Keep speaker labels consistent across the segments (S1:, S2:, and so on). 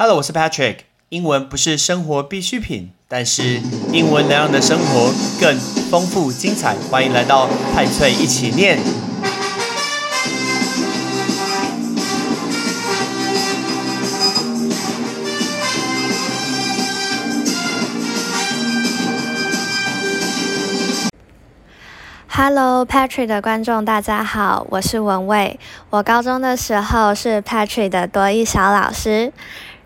S1: Hello，我是 Patrick。英文不是生活必需品，但是英文能让你的生活更丰富精彩。欢迎来到派翠一起念。
S2: Hello Patrick 的观众，大家好，我是文蔚。我高中的时候是 Patrick 的多益小老师。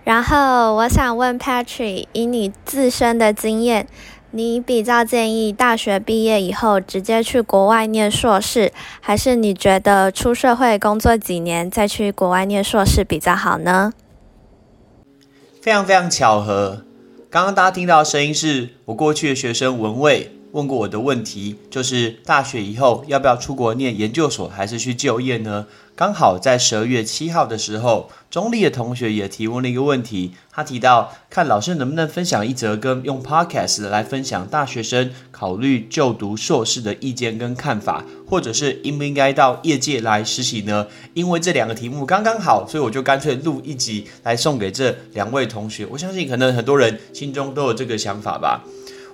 S2: 然后我想问 Patrick，以你自身的经验，你比较建议大学毕业以后直接去国外念硕士，还是你觉得出社会工作几年再去国外念硕士比较好呢？
S1: 非常非常巧合，刚刚大家听到的声音是我过去的学生文蔚。问过我的问题就是大学以后要不要出国念研究所，还是去就业呢？刚好在十二月七号的时候，中立的同学也提问了一个问题，他提到看老师能不能分享一则跟用 podcast 来分享大学生考虑就读硕士的意见跟看法，或者是应不应该到业界来实习呢？因为这两个题目刚刚好，所以我就干脆录一集来送给这两位同学。我相信可能很多人心中都有这个想法吧。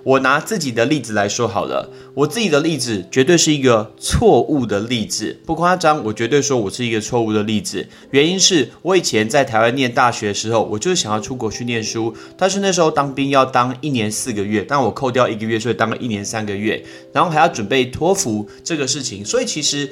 S1: 我拿自己的例子来说好了，我自己的例子绝对是一个错误的例子，不夸张，我绝对说我是一个错误的例子。原因是我以前在台湾念大学的时候，我就是想要出国去念书，但是那时候当兵要当一年四个月，但我扣掉一个月，所以当了一年三个月，然后还要准备托福这个事情，所以其实。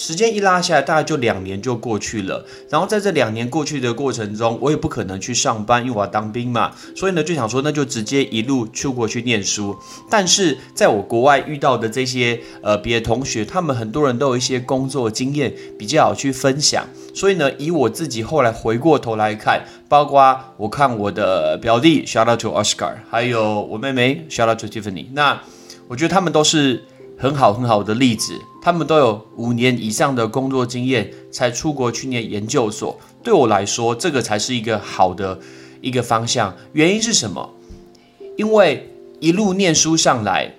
S1: 时间一拉下来，大概就两年就过去了。然后在这两年过去的过程中，我也不可能去上班，因为我要当兵嘛。所以呢，就想说，那就直接一路出国去念书。但是在我国外遇到的这些呃别的同学，他们很多人都有一些工作经验比较好去分享。所以呢，以我自己后来回过头来看，包括我看我的表弟，shout out to Oscar，还有我妹妹，shout out to Tiffany。那我觉得他们都是。很好很好的例子，他们都有五年以上的工作经验才出国去念研究所。对我来说，这个才是一个好的一个方向。原因是什么？因为一路念书上来，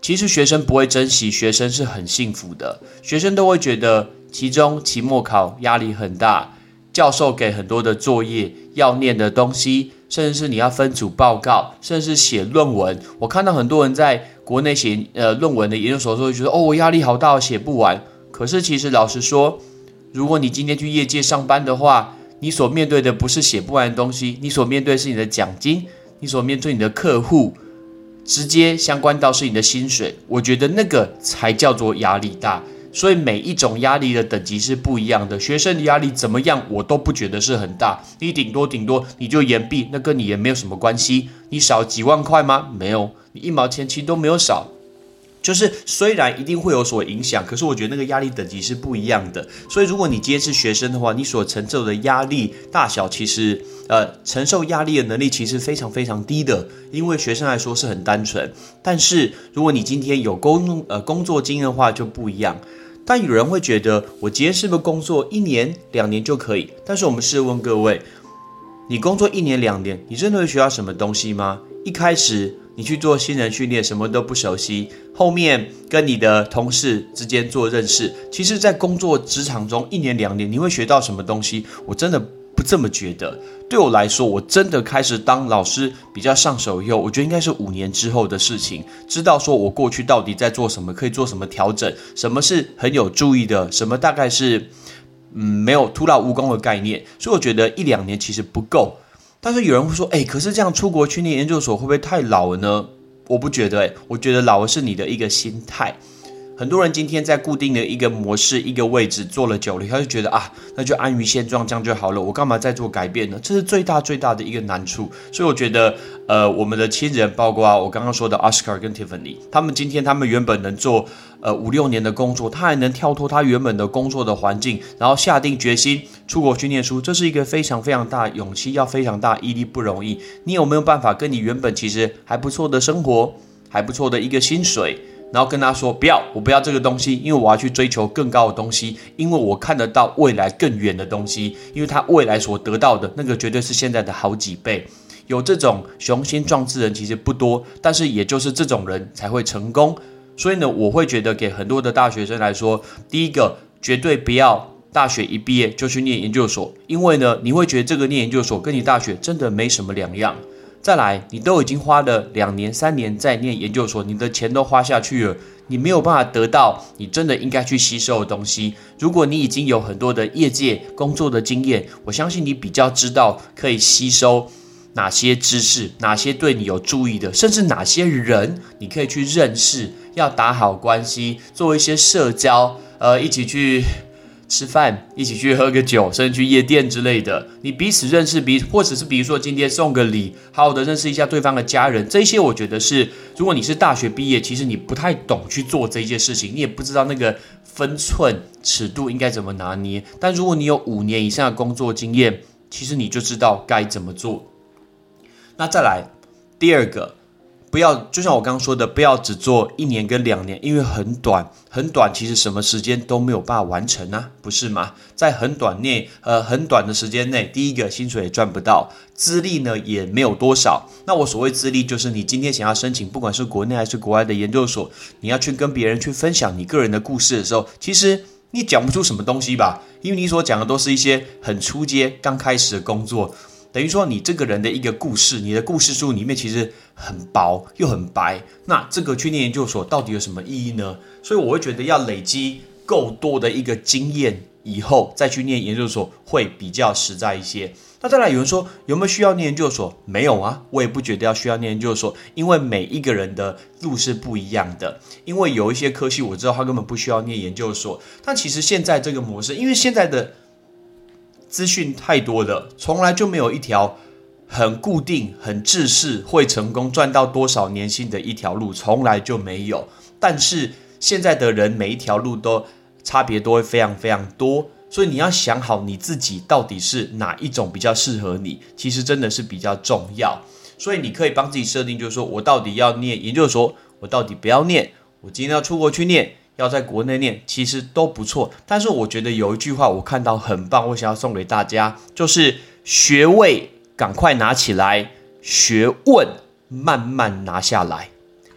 S1: 其实学生不会珍惜，学生是很幸福的。学生都会觉得，其中期末考压力很大，教授给很多的作业要念的东西。甚至是你要分组报告，甚至是写论文。我看到很多人在国内写呃论文的研究所时候，觉得哦，我压力好大，写不完。可是其实老实说，如果你今天去业界上班的话，你所面对的不是写不完的东西，你所面对是你的奖金，你所面对你的客户，直接相关到是你的薪水。我觉得那个才叫做压力大。所以每一种压力的等级是不一样的。学生的压力怎么样，我都不觉得是很大。你顶多顶多你就延毕，那跟你也没有什么关系。你少几万块吗？没有，你一毛钱其实都没有少。就是虽然一定会有所影响，可是我觉得那个压力等级是不一样的。所以如果你今天是学生的话，你所承受的压力大小，其实呃承受压力的能力其实非常非常低的。因为学生来说是很单纯，但是如果你今天有工呃工作经验的话就不一样。但有人会觉得，我今天是不是工作一年两年就可以？但是我们试问各位，你工作一年两年，你真的会学到什么东西吗？一开始你去做新人训练，什么都不熟悉，后面跟你的同事之间做认识，其实，在工作职场中一年两年，你会学到什么东西？我真的。不这么觉得，对我来说，我真的开始当老师比较上手以后，我觉得应该是五年之后的事情。知道说我过去到底在做什么，可以做什么调整，什么是很有注意的，什么大概是嗯没有徒劳无功的概念。所以我觉得一两年其实不够。但是有人会说，哎，可是这样出国去念研究所会不会太老了呢？我不觉得，哎，我觉得老的是你的一个心态。很多人今天在固定的一个模式、一个位置做了久了，他就觉得啊，那就安于现状，这样就好了。我干嘛再做改变呢？这是最大最大的一个难处。所以我觉得，呃，我们的亲人，包括我刚刚说的 Oscar 跟 Tiffany，他们今天他们原本能做呃五六年的工作，他还能跳脱他原本的工作的环境，然后下定决心出国去念书，这是一个非常非常大勇气，要非常大毅力，不容易。你有没有办法跟你原本其实还不错的生活，还不错的一个薪水？然后跟他说：“不要，我不要这个东西，因为我要去追求更高的东西，因为我看得到未来更远的东西，因为他未来所得到的那个绝对是现在的好几倍。有这种雄心壮志人其实不多，但是也就是这种人才会成功。所以呢，我会觉得给很多的大学生来说，第一个绝对不要大学一毕业就去念研究所，因为呢，你会觉得这个念研究所跟你大学真的没什么两样。再来，你都已经花了两年、三年在念研究所，你的钱都花下去了，你没有办法得到你真的应该去吸收的东西。如果你已经有很多的业界工作的经验，我相信你比较知道可以吸收哪些知识，哪些对你有注意的，甚至哪些人你可以去认识，要打好关系，做一些社交，呃，一起去。吃饭，一起去喝个酒，甚至去夜店之类的。你彼此认识彼，或者是比如说今天送个礼，好好的认识一下对方的家人。这些我觉得是，如果你是大学毕业，其实你不太懂去做这些事情，你也不知道那个分寸尺度应该怎么拿捏。但如果你有五年以上的工作经验，其实你就知道该怎么做。那再来第二个。不要，就像我刚刚说的，不要只做一年跟两年，因为很短，很短，其实什么时间都没有办法完成啊，不是吗？在很短内，呃，很短的时间内，第一个薪水也赚不到，资历呢也没有多少。那我所谓资历，就是你今天想要申请，不管是国内还是国外的研究所，你要去跟别人去分享你个人的故事的时候，其实你讲不出什么东西吧，因为你所讲的都是一些很初阶、刚开始的工作。等于说，你这个人的一个故事，你的故事书里面其实很薄又很白。那这个去念研究所到底有什么意义呢？所以我会觉得要累积够多的一个经验以后再去念研究所会比较实在一些。那再来有人说有没有需要念研究所？没有啊，我也不觉得要需要念研究所，因为每一个人的路是不一样的。因为有一些科系我知道他根本不需要念研究所，但其实现在这个模式，因为现在的。资讯太多了，从来就没有一条很固定、很制式会成功赚到多少年薪的一条路，从来就没有。但是现在的人每一条路都差别都会非常非常多，所以你要想好你自己到底是哪一种比较适合你，其实真的是比较重要。所以你可以帮自己设定，就是说我到底要念研究所，我到底不要念，我今天要出国去念。要在国内念，其实都不错。但是我觉得有一句话我看到很棒，我想要送给大家，就是学位赶快拿起来，学问慢慢拿下来。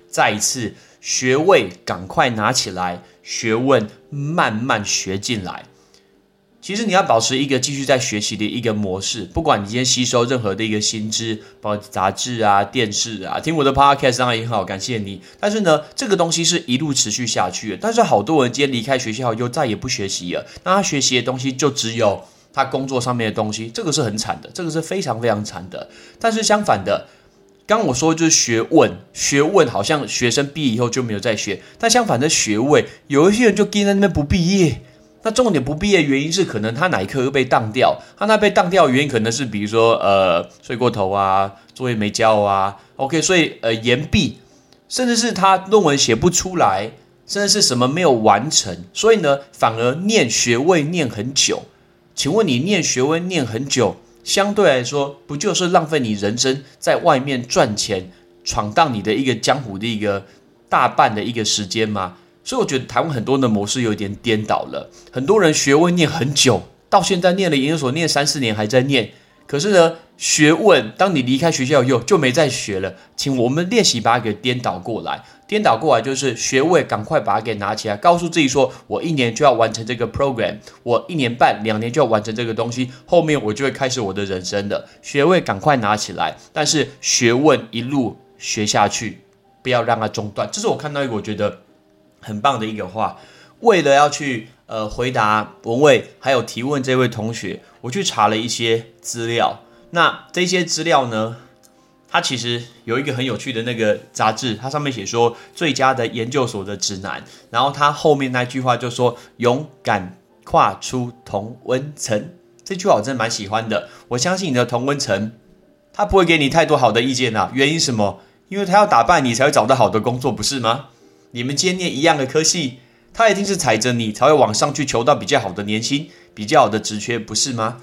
S1: 再一次，学位赶快拿起来，学问慢慢学进来。其实你要保持一个继续在学习的一个模式，不管你今天吸收任何的一个新知，包括杂志啊、电视啊，听我的 podcast 当然也很好，感谢你。但是呢，这个东西是一路持续下去的。但是好多人今天离开学校又再也不学习了，那他学习的东西就只有他工作上面的东西，这个是很惨的，这个是非常非常惨的。但是相反的，刚我说就是学问，学问好像学生毕业以后就没有再学，但相反的学位，有一些人就跟在那边不毕业。那重点不毕业原因是可能他哪一科被当掉，他那被当掉原因可能是比如说呃睡过头啊，作业没交啊，OK，所以呃延毕，甚至是他论文写不出来，甚至是什么没有完成，所以呢反而念学位念很久。请问你念学位念很久，相对来说不就是浪费你人生在外面赚钱闯荡你的一个江湖的一个大半的一个时间吗？所以我觉得台湾很多的模式有点颠倒了，很多人学问念很久，到现在念了研究所念三四年还在念，可是呢，学问当你离开学校以后就没再学了。请我们练习把它给颠倒过来，颠倒过来就是学位赶快把它给拿起来，告诉自己说我一年就要完成这个 program，我一年半两年就要完成这个东西，后面我就会开始我的人生的。学位赶快拿起来，但是学问一路学下去，不要让它中断。这是我看到一个我觉得。很棒的一个话，为了要去呃回答文蔚还有提问这位同学，我去查了一些资料。那这些资料呢，它其实有一个很有趣的那个杂志，它上面写说最佳的研究所的指南，然后它后面那句话就说勇敢跨出同温层。这句话我真的蛮喜欢的。我相信你的同温层，他不会给你太多好的意见呐。原因什么？因为他要打败你才会找到好的工作，不是吗？你们今天念一样的科系，他一定是踩着你才会往上去求到比较好的年薪、比较好的职缺，不是吗？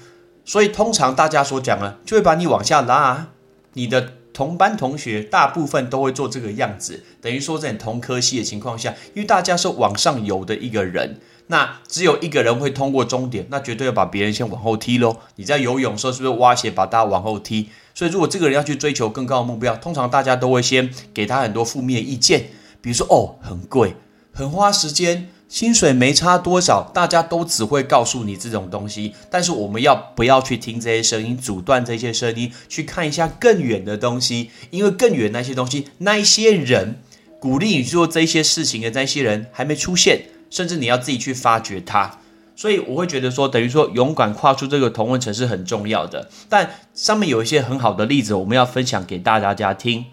S1: 所以通常大家所讲啊，就会把你往下拉。你的同班同学大部分都会做这个样子，等于说在同科系的情况下，因为大家是往上游的一个人，那只有一个人会通过终点，那绝对要把别人先往后踢喽。你在游泳的时候是不是挖鞋把大家往后踢？所以如果这个人要去追求更高的目标，通常大家都会先给他很多负面意见。比如说，哦，很贵，很花时间，薪水没差多少，大家都只会告诉你这种东西。但是我们要不要去听这些声音，阻断这些声音，去看一下更远的东西？因为更远那些东西，那一些人鼓励你做这些事情的那些人还没出现，甚至你要自己去发掘它。所以我会觉得说，等于说勇敢跨出这个同温层是很重要的。但上面有一些很好的例子，我们要分享给大家听。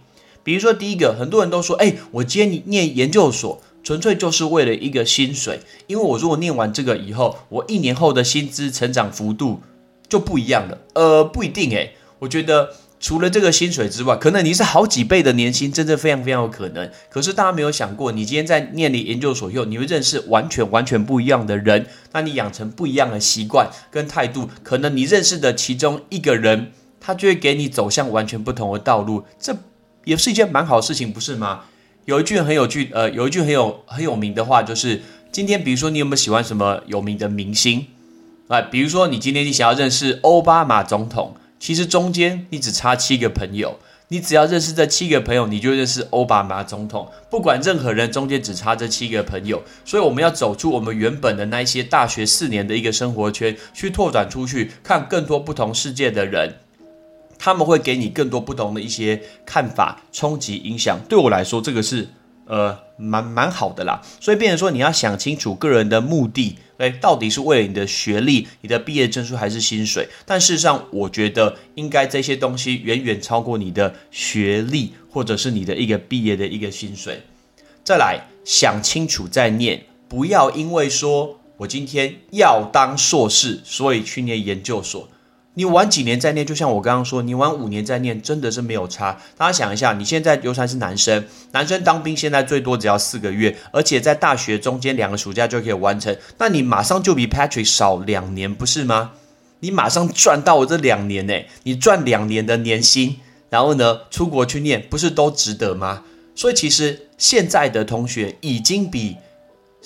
S1: 比如说第一个，很多人都说，哎，我今天念研究所。纯粹就是为了一个薪水，因为我如果念完这个以后，我一年后的薪资成长幅度就不一样了。呃，不一定诶，我觉得除了这个薪水之外，可能你是好几倍的年薪，真的非常非常有可能。可是大家没有想过，你今天在念你研究所以后，你会认识完全完全不一样的人，那你养成不一样的习惯跟态度，可能你认识的其中一个人，他就会给你走向完全不同的道路，这也是一件蛮好事情，不是吗？有一句很有趣，呃，有一句很有很有名的话，就是今天，比如说你有没有喜欢什么有名的明星啊？比如说你今天你想要认识奥巴马总统，其实中间你只差七个朋友，你只要认识这七个朋友，你就认识奥巴马总统。不管任何人，中间只差这七个朋友，所以我们要走出我们原本的那一些大学四年的一个生活圈，去拓展出去，看更多不同世界的人。他们会给你更多不同的一些看法、冲击、影响。对我来说，这个是呃蛮蛮好的啦。所以，变成说你要想清楚个人的目的，哎，到底是为了你的学历、你的毕业证书还是薪水？但事实上，我觉得应该这些东西远远超过你的学历，或者是你的一个毕业的一个薪水。再来想清楚再念，不要因为说我今天要当硕士，所以去念研究所。你玩几年再念，就像我刚刚说，你玩五年再念，真的是没有差。大家想一下，你现在尤其是男生，男生当兵现在最多只要四个月，而且在大学中间两个暑假就可以完成，那你马上就比 Patrick 少两年，不是吗？你马上赚到我这两年呢，你赚两年的年薪，然后呢出国去念，不是都值得吗？所以其实现在的同学已经比。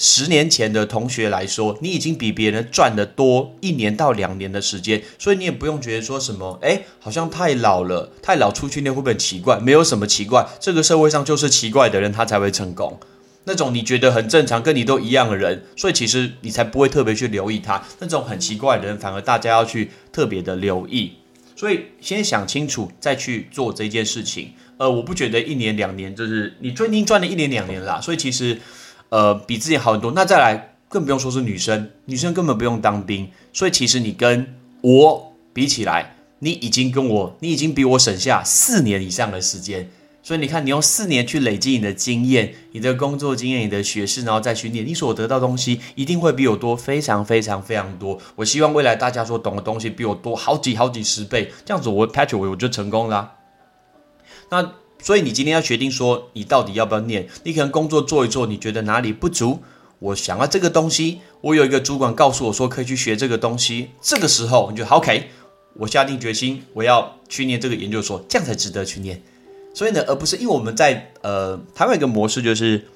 S1: 十年前的同学来说，你已经比别人赚的多一年到两年的时间，所以你也不用觉得说什么，哎，好像太老了，太老出去念会不会很奇怪？没有什么奇怪，这个社会上就是奇怪的人他才会成功。那种你觉得很正常，跟你都一样的人，所以其实你才不会特别去留意他。那种很奇怪的人，反而大家要去特别的留意。所以先想清楚再去做这件事情。呃，我不觉得一年两年就是你最近赚了一年两年啦，所以其实。呃，比之前好很多。那再来，更不用说是女生，女生根本不用当兵。所以其实你跟我比起来，你已经跟我，你已经比我省下四年以上的时间。所以你看，你用四年去累积你的经验、你的工作经验、你的学识，然后再去念，你所得到东西一定会比我多，非常非常非常多。我希望未来大家所懂的东西比我多好几好几十倍，这样子我 Patrick 我就成功了。那。所以你今天要决定说你到底要不要念？你可能工作做一做，你觉得哪里不足？我想要这个东西，我有一个主管告诉我说可以去学这个东西。这个时候你就 OK，我下定决心我要去念这个研究所，这样才值得去念。所以呢，而不是因为我们在呃台湾一个模式就是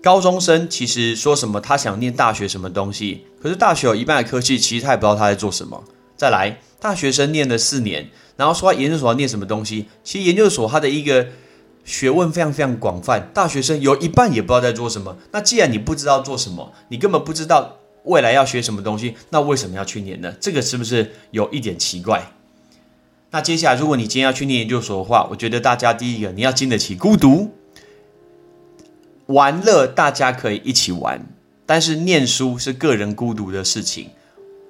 S1: 高中生其实说什么他想念大学什么东西，可是大学有一半的科技其实他也不知道他在做什么。再来，大学生念了四年，然后说研究所要念什么东西，其实研究所他的一个。学问非常非常广泛，大学生有一半也不知道在做什么。那既然你不知道做什么，你根本不知道未来要学什么东西，那为什么要去念呢？这个是不是有一点奇怪？那接下来，如果你今天要去念研究所的话，我觉得大家第一个你要经得起孤独。玩乐大家可以一起玩，但是念书是个人孤独的事情。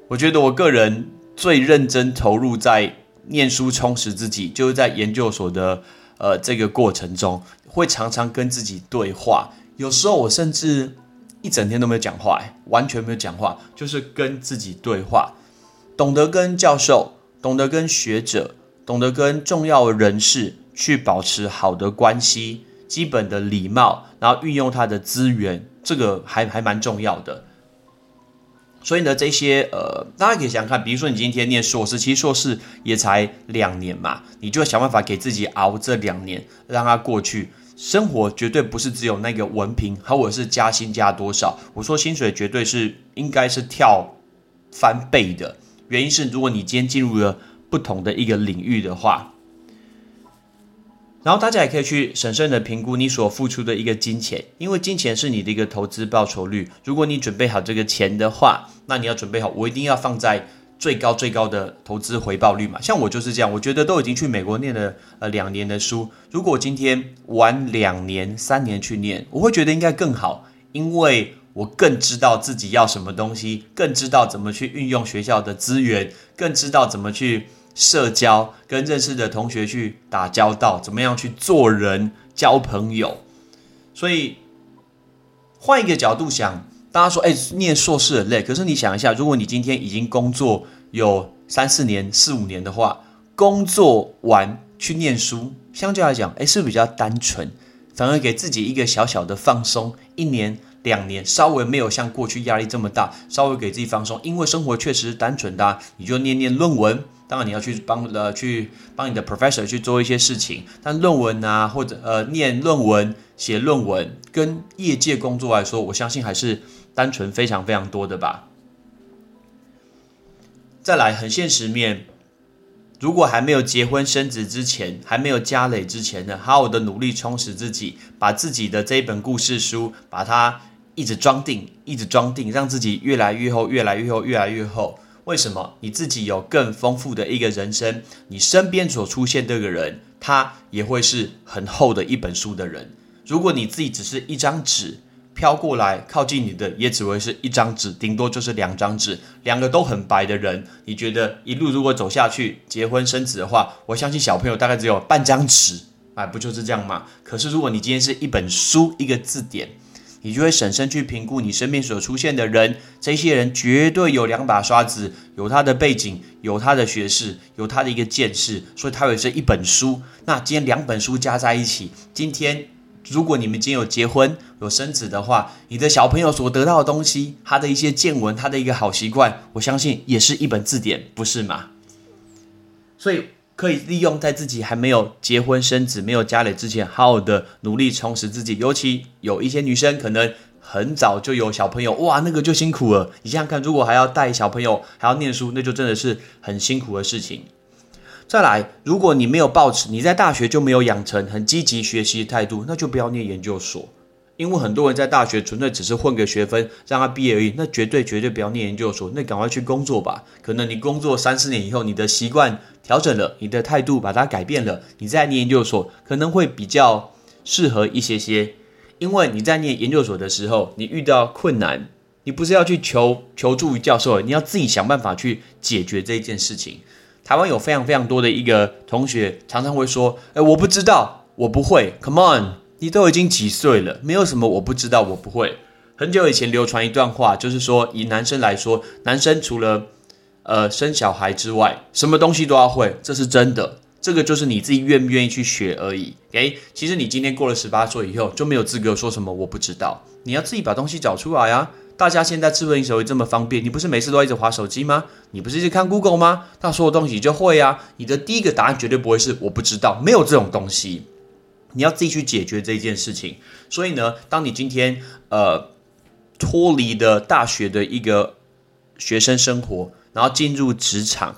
S1: 我觉得我个人最认真投入在念书充实自己，就是在研究所的。呃，这个过程中会常常跟自己对话，有时候我甚至一整天都没有讲话，完全没有讲话，就是跟自己对话。懂得跟教授、懂得跟学者、懂得跟重要人士去保持好的关系，基本的礼貌，然后运用他的资源，这个还还蛮重要的。所以呢，这些呃，大家可以想看，比如说你今天念硕士，其实硕士也才两年嘛，你就要想办法给自己熬这两年，让它过去。生活绝对不是只有那个文凭，或者是加薪加多少。我说薪水绝对是应该是跳翻倍的，原因是如果你今天进入了不同的一个领域的话，然后大家也可以去审慎的评估你所付出的一个金钱，因为金钱是你的一个投资报酬率。如果你准备好这个钱的话，那你要准备好，我一定要放在最高最高的投资回报率嘛。像我就是这样，我觉得都已经去美国念了呃两年的书，如果今天晚两年、三年去念，我会觉得应该更好，因为我更知道自己要什么东西，更知道怎么去运用学校的资源，更知道怎么去。社交跟认识的同学去打交道，怎么样去做人交朋友？所以换一个角度想，大家说，哎，念硕士很累。可是你想一下，如果你今天已经工作有三四年、四五年的话，工作完去念书，相对来讲，哎，是比较单纯，反而给自己一个小小的放松，一年。两年稍微没有像过去压力这么大，稍微给自己放松，因为生活确实是单纯的，你就念念论文。当然你要去帮呃去帮你的 professor 去做一些事情，但论文啊或者呃念论文、写论文，跟业界工作来说，我相信还是单纯非常非常多的吧。再来很现实面。如果还没有结婚生子之前，还没有家累之前呢，好好的努力充实自己，把自己的这一本故事书，把它一直装订，一直装订，让自己越来越厚，越来越厚，越来越厚。为什么？你自己有更丰富的一个人生，你身边所出现这个人，他也会是很厚的一本书的人。如果你自己只是一张纸。飘过来靠近你的也只会是一张纸，顶多就是两张纸，两个都很白的人，你觉得一路如果走下去，结婚生子的话，我相信小朋友大概只有半张纸，哎，不就是这样吗？可是如果你今天是一本书，一个字典，你就会审慎去评估你身边所出现的人，这些人绝对有两把刷子，有他的背景，有他的学识，有他的一个见识，所以他有这一本书。那今天两本书加在一起，今天。如果你们今天有结婚、有生子的话，你的小朋友所得到的东西，他的一些见闻，他的一个好习惯，我相信也是一本字典，不是吗？所以可以利用在自己还没有结婚生子、没有家里之前，好好的努力充实自己。尤其有一些女生可能很早就有小朋友，哇，那个就辛苦了。你想想看，如果还要带小朋友，还要念书，那就真的是很辛苦的事情。再来，如果你没有抱持，你在大学就没有养成很积极学习的态度，那就不要念研究所。因为很多人在大学纯粹只是混个学分，让他毕业而已，那绝对绝对不要念研究所，那赶快去工作吧。可能你工作三四年以后，你的习惯调整了，你的态度把它改变了，你再念研究所可能会比较适合一些些。因为你在念研究所的时候，你遇到困难，你不是要去求求助于教授，你要自己想办法去解决这一件事情。台湾有非常非常多的一个同学，常常会说：“哎，我不知道，我不会。”Come on，你都已经几岁了，没有什么我不知道，我不会。很久以前流传一段话，就是说，以男生来说，男生除了呃生小孩之外，什么东西都要会，这是真的。这个就是你自己愿不愿意去学而已。诶，其实你今天过了十八岁以后，就没有资格说什么我不知道，你要自己把东西找出来啊。大家现在智慧型手机这么方便，你不是每次都一直划手机吗？你不是一直看 Google 吗？那所有东西就会啊。你的第一个答案绝对不会是我不知道，没有这种东西。你要自己去解决这件事情。所以呢，当你今天呃脱离的大学的一个学生生活，然后进入职场，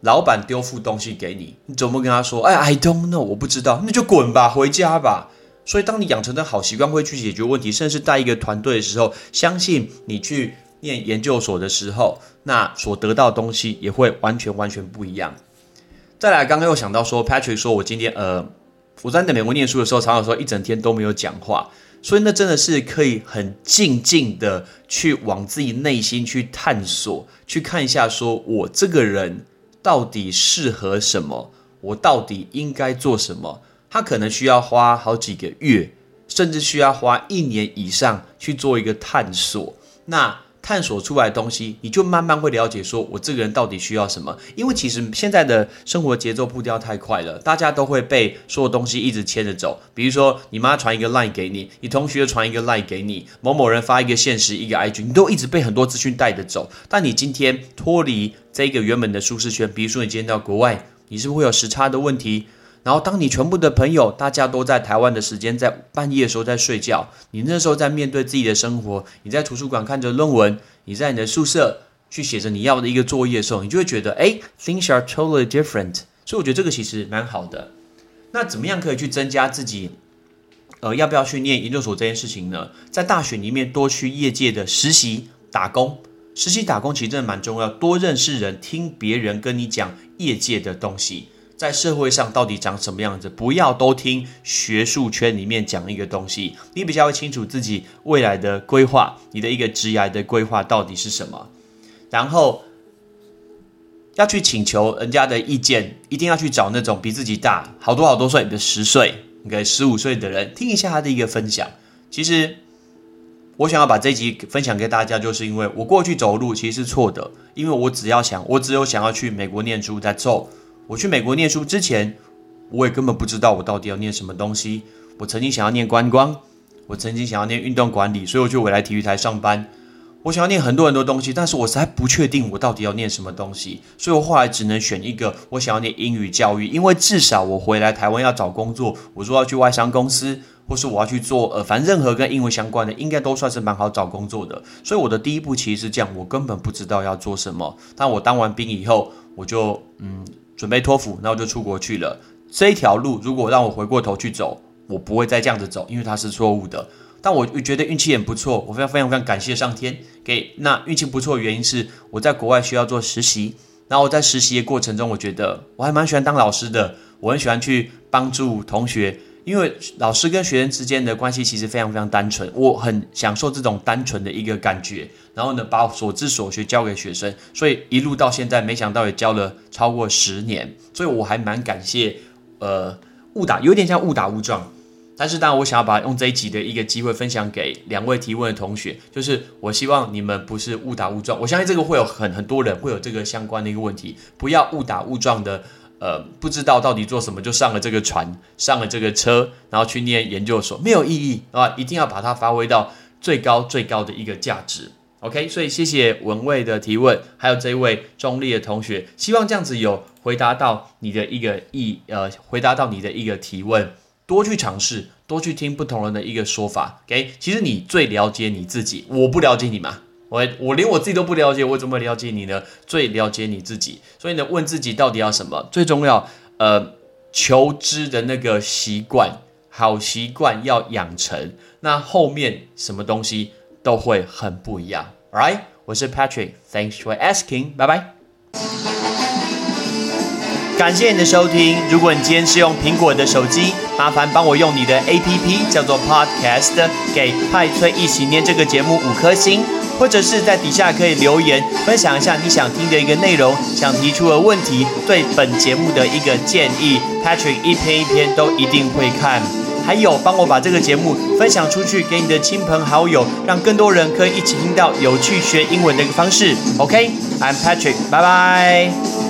S1: 老板丢副东西给你，你怎么跟他说？哎，I don't know，我不知道，那就滚吧，回家吧。所以，当你养成的好习惯会去解决问题，甚至带一个团队的时候，相信你去念研究所的时候，那所得到的东西也会完全完全不一样。再来，刚刚又想到说，Patrick 说我今天呃，我在美国念书的时候，常常说一整天都没有讲话，所以那真的是可以很静静的去往自己内心去探索，去看一下，说我这个人到底适合什么，我到底应该做什么。他可能需要花好几个月，甚至需要花一年以上去做一个探索。那探索出来的东西，你就慢慢会了解，说我这个人到底需要什么。因为其实现在的生活节奏步调太快了，大家都会被所有东西一直牵着走。比如说，你妈传一个 line 给你，你同学传一个 line 给你，某某人发一个现实，一个 IG，你都一直被很多资讯带着走。但你今天脱离这个原本的舒适圈，比如说你今天到国外，你是不是会有时差的问题？然后，当你全部的朋友大家都在台湾的时间，在半夜的时候在睡觉，你那时候在面对自己的生活，你在图书馆看着论文，你在你的宿舍去写着你要的一个作业的时候，你就会觉得，哎，things are totally different。所以我觉得这个其实蛮好的。那怎么样可以去增加自己？呃，要不要去念研究所这件事情呢？在大学里面多去业界的实习打工，实习打工其实真的蛮重要，多认识人，听别人跟你讲业界的东西，在社会上到底长什么样子，不要都听学术圈里面讲一个东西，你比较会清楚自己未来的规划，你的一个职业的规划到底是什么，然后要去请求人家的意见，一定要去找那种比自己大好多好多岁的十岁。给十五岁的人听一下他的一个分享。其实我想要把这集分享给大家，就是因为我过去走路其实是错的，因为我只要想，我只有想要去美国念书。在走，我去美国念书之前，我也根本不知道我到底要念什么东西。我曾经想要念观光，我曾经想要念运动管理，所以我就回来体育台上班。我想要念很多很多东西，但是我实在不确定我到底要念什么东西，所以我后来只能选一个我想要念英语教育，因为至少我回来台湾要找工作，我说要去外商公司，或是我要去做呃，反正任何跟英文相关的，应该都算是蛮好找工作的。所以我的第一步其实是这样，我根本不知道要做什么。但我当完兵以后，我就嗯准备托福，然后就出国去了。这一条路如果让我回过头去走，我不会再这样子走，因为它是错误的。但我觉得运气很不错，我非常非常非常感谢上天给那运气不错的原因是我在国外需要做实习，然后我在实习的过程中，我觉得我还蛮喜欢当老师的，我很喜欢去帮助同学，因为老师跟学生之间的关系其实非常非常单纯，我很享受这种单纯的一个感觉，然后呢，把所知所学教给学生，所以一路到现在，没想到也教了超过十年，所以我还蛮感谢，呃，误打有点像误打误撞。但是，当然，我想要把用这一集的一个机会分享给两位提问的同学，就是我希望你们不是误打误撞。我相信这个会有很很多人会有这个相关的一个问题，不要误打误撞的，呃，不知道到底做什么就上了这个船，上了这个车，然后去念研究所，没有意义啊！一定要把它发挥到最高最高的一个价值。OK，所以谢谢文蔚的提问，还有这一位中立的同学，希望这样子有回答到你的一个意，呃，回答到你的一个提问。多去尝试，多去听不同人的一个说法。OK，其实你最了解你自己，我不了解你嘛，我我连我自己都不了解，我怎么了解你呢？最了解你自己，所以呢，问自己到底要什么？最重要，呃，求知的那个习惯，好习惯要养成，那后面什么东西都会很不一样。Right，我是 Patrick，Thanks for asking，拜拜。感谢你的收听。如果你今天是用苹果的手机，麻烦帮我用你的 APP 叫做 Podcast，给派崔一起念这个节目五颗星，或者是在底下可以留言分享一下你想听的一个内容，想提出的问题，对本节目的一个建议。Patrick 一篇一篇都一定会看。还有，帮我把这个节目分享出去给你的亲朋好友，让更多人可以一起听到有趣学英文的一个方式。OK，I'm Patrick，拜拜。